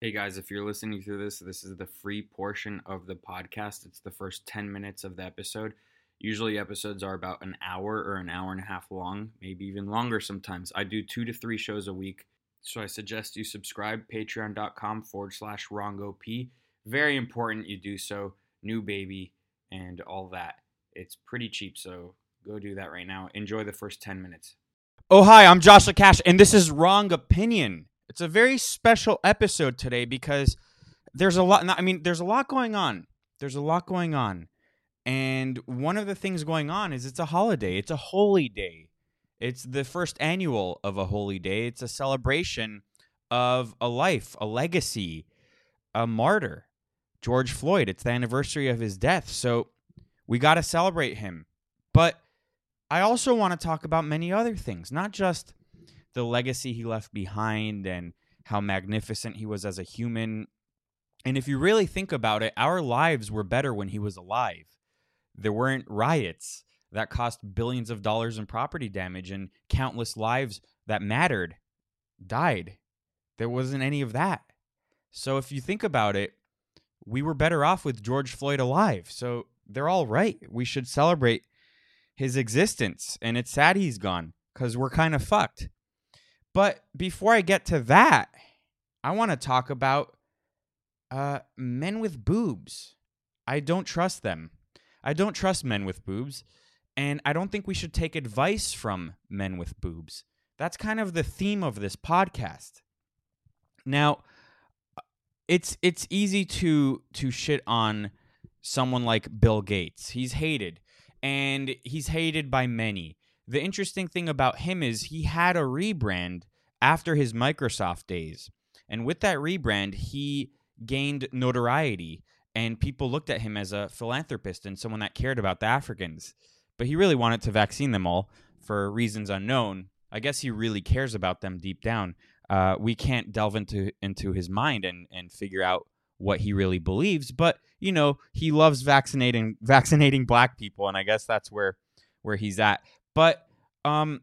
Hey guys, if you're listening through this, this is the free portion of the podcast. It's the first 10 minutes of the episode. Usually, episodes are about an hour or an hour and a half long, maybe even longer sometimes. I do two to three shows a week. So I suggest you subscribe, patreon.com forward slash RongoP. Very important you do so. New baby and all that. It's pretty cheap, so go do that right now. Enjoy the first 10 minutes. Oh, hi, I'm Joshua Cash, and this is Wrong Opinion. It's a very special episode today because there's a lot. I mean, there's a lot going on. There's a lot going on. And one of the things going on is it's a holiday, it's a holy day. It's the first annual of a holy day. It's a celebration of a life, a legacy, a martyr, George Floyd. It's the anniversary of his death. So we got to celebrate him. But I also want to talk about many other things, not just the legacy he left behind and how magnificent he was as a human. And if you really think about it, our lives were better when he was alive. There weren't riots that cost billions of dollars in property damage and countless lives that mattered died. There wasn't any of that. So if you think about it, we were better off with George Floyd alive. So they're all right. We should celebrate his existence. And it's sad he's gone because we're kind of fucked. But before I get to that, I want to talk about uh, men with boobs. I don't trust them. I don't trust men with boobs. And I don't think we should take advice from men with boobs. That's kind of the theme of this podcast. Now, it's it's easy to to shit on someone like Bill Gates. He's hated and he's hated by many the interesting thing about him is he had a rebrand after his Microsoft days. And with that rebrand, he gained notoriety and people looked at him as a philanthropist and someone that cared about the Africans. But he really wanted to vaccine them all for reasons unknown. I guess he really cares about them deep down. Uh, we can't delve into into his mind and and figure out what he really believes. But you know, he loves vaccinating vaccinating black people, and I guess that's where where he's at. But um,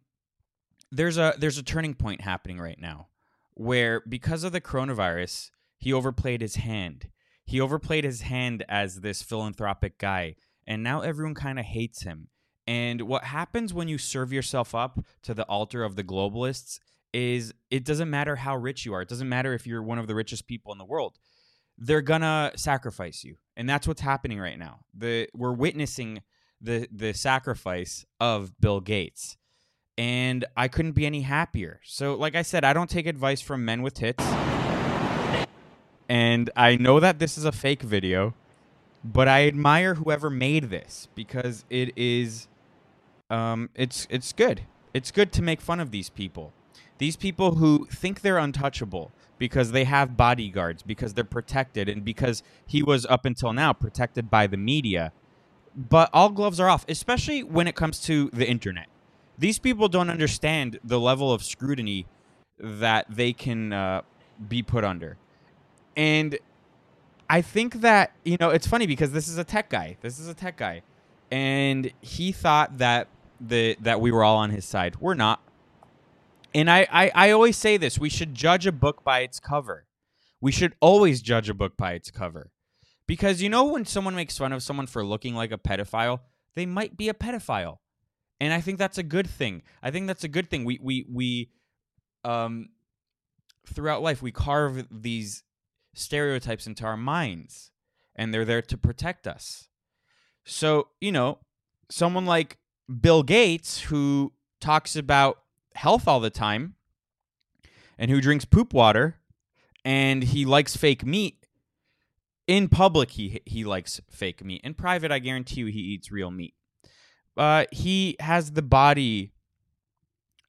there's a there's a turning point happening right now where because of the coronavirus, he overplayed his hand. He overplayed his hand as this philanthropic guy, and now everyone kind of hates him. And what happens when you serve yourself up to the altar of the globalists is it doesn't matter how rich you are. It doesn't matter if you're one of the richest people in the world. They're gonna sacrifice you, and that's what's happening right now. The we're witnessing the the sacrifice of Bill Gates. And I couldn't be any happier. So like I said, I don't take advice from men with tits. And I know that this is a fake video, but I admire whoever made this because it is um it's it's good. It's good to make fun of these people. These people who think they're untouchable because they have bodyguards, because they're protected, and because he was up until now protected by the media but all gloves are off, especially when it comes to the internet. These people don't understand the level of scrutiny that they can uh, be put under. And I think that, you know, it's funny because this is a tech guy. This is a tech guy. And he thought that the that we were all on his side. We're not. And I, I, I always say this we should judge a book by its cover. We should always judge a book by its cover. Because you know when someone makes fun of someone for looking like a pedophile, they might be a pedophile. And I think that's a good thing. I think that's a good thing. We we we um throughout life we carve these stereotypes into our minds and they're there to protect us. So, you know, someone like Bill Gates who talks about health all the time and who drinks poop water and he likes fake meat in public he he likes fake meat. In private, I guarantee you he eats real meat. Uh, he has the body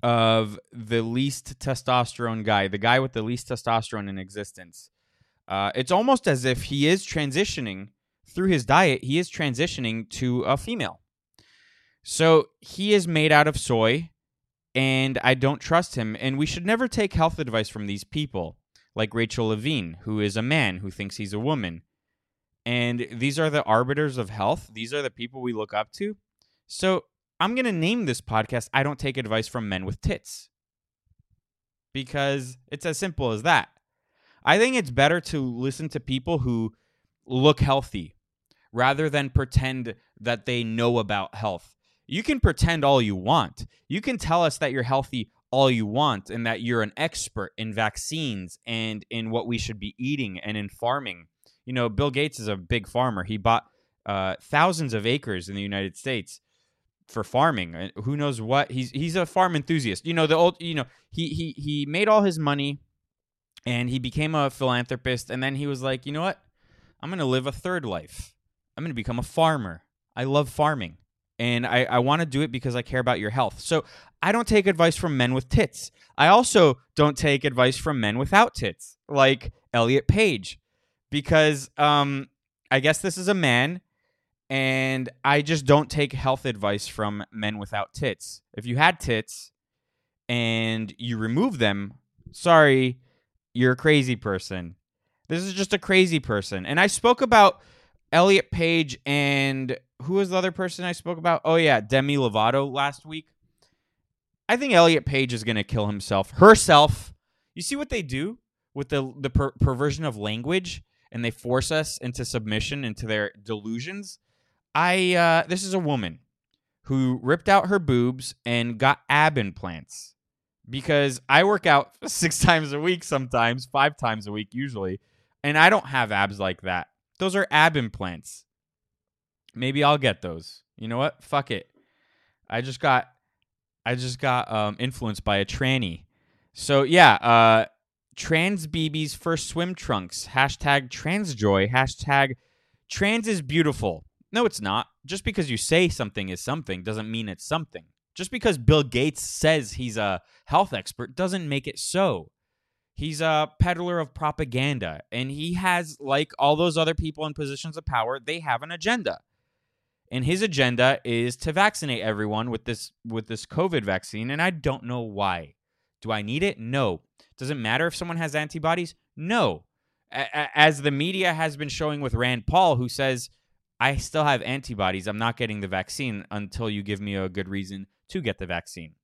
of the least testosterone guy, the guy with the least testosterone in existence. Uh, it's almost as if he is transitioning through his diet. He is transitioning to a female. So he is made out of soy, and I don't trust him. And we should never take health advice from these people like Rachel Levine, who is a man who thinks he's a woman. And these are the arbiters of health. These are the people we look up to. So I'm going to name this podcast I Don't Take Advice from Men with Tits. Because it's as simple as that. I think it's better to listen to people who look healthy rather than pretend that they know about health. You can pretend all you want. You can tell us that you're healthy all you want and that you're an expert in vaccines and in what we should be eating and in farming. You know, Bill Gates is a big farmer. He bought uh, thousands of acres in the United States for farming. Who knows what? He's he's a farm enthusiast. You know, the old you know, he he he made all his money and he became a philanthropist and then he was like, "You know what? I'm going to live a third life. I'm going to become a farmer. I love farming." And I, I want to do it because I care about your health. So I don't take advice from men with tits. I also don't take advice from men without tits, like Elliot Page, because um, I guess this is a man and I just don't take health advice from men without tits. If you had tits and you remove them, sorry, you're a crazy person. This is just a crazy person. And I spoke about Elliot Page and who was the other person I spoke about? Oh yeah, Demi Lovato last week. I think Elliot Page is going to kill himself, herself. You see what they do with the the per- perversion of language and they force us into submission into their delusions I uh, this is a woman who ripped out her boobs and got ab implants because I work out six times a week, sometimes five times a week, usually, and I don't have abs like that. Those are ab implants. Maybe I'll get those. You know what? Fuck it. I just got, I just got um, influenced by a tranny. So yeah, uh, trans BB's first swim trunks. Hashtag transjoy. Hashtag trans is beautiful. No, it's not. Just because you say something is something doesn't mean it's something. Just because Bill Gates says he's a health expert doesn't make it so. He's a peddler of propaganda, and he has, like all those other people in positions of power, they have an agenda. And his agenda is to vaccinate everyone with this with this COVID vaccine, and I don't know why. Do I need it? No. Does it matter if someone has antibodies? No. As the media has been showing with Rand Paul, who says I still have antibodies. I'm not getting the vaccine until you give me a good reason to get the vaccine.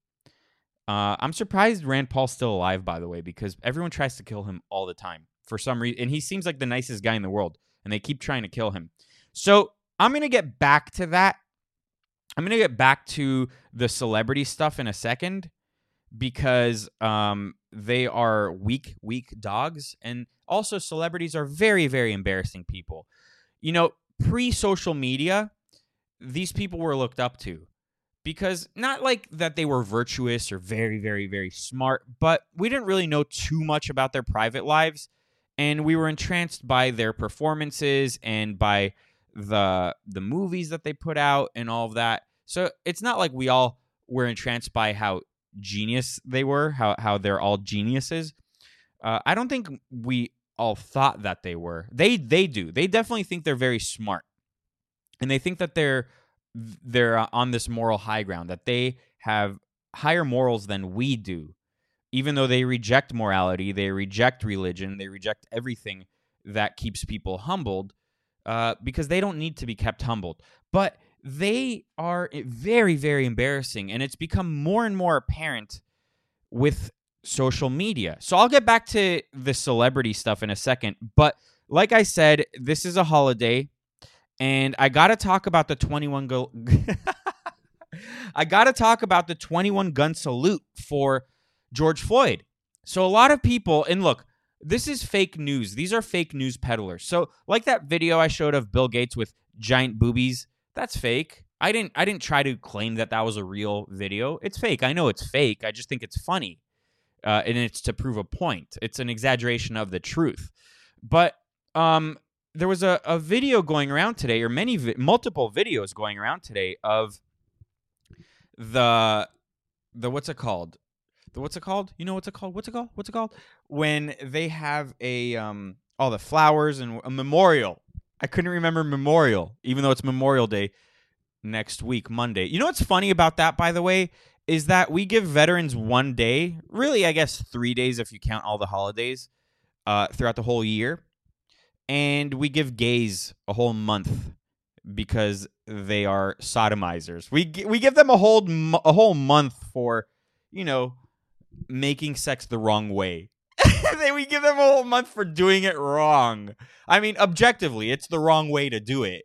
Uh, I'm surprised Rand Paul's still alive, by the way, because everyone tries to kill him all the time for some reason. And he seems like the nicest guy in the world, and they keep trying to kill him. So I'm going to get back to that. I'm going to get back to the celebrity stuff in a second because um, they are weak, weak dogs. And also, celebrities are very, very embarrassing people. You know, pre social media, these people were looked up to because not like that they were virtuous or very, very, very smart, but we didn't really know too much about their private lives. And we were entranced by their performances and by the the movies that they put out and all of that. So it's not like we all were entranced by how genius they were, how how they're all geniuses. Uh, I don't think we all thought that they were. They they do. They definitely think they're very smart. And they think that they're they're on this moral high ground that they have higher morals than we do. Even though they reject morality, they reject religion, they reject everything that keeps people humbled uh, because they don't need to be kept humbled. But they are very, very embarrassing. And it's become more and more apparent with social media. So I'll get back to the celebrity stuff in a second. But like I said, this is a holiday, and I got to talk about the 21 go. I got to talk about the 21 gun salute for George Floyd. So a lot of people, and look, this is fake news. These are fake news peddlers. So like that video I showed of Bill Gates with giant boobies, that's fake. I didn't I didn't try to claim that that was a real video. It's fake. I know it's fake. I just think it's funny uh, and it's to prove a point. It's an exaggeration of the truth. But um, there was a, a video going around today, or many vi- multiple videos going around today of the the what's it called? What's it called? You know what's it called? What's it called? What's it called? When they have a um all the flowers and a memorial. I couldn't remember memorial, even though it's Memorial Day next week, Monday. You know what's funny about that, by the way, is that we give veterans one day, really, I guess three days if you count all the holidays uh, throughout the whole year. And we give gays a whole month because they are sodomizers. We we give them a whole a whole month for, you know, making sex the wrong way. then we give them a whole month for doing it wrong. I mean, objectively, it's the wrong way to do it.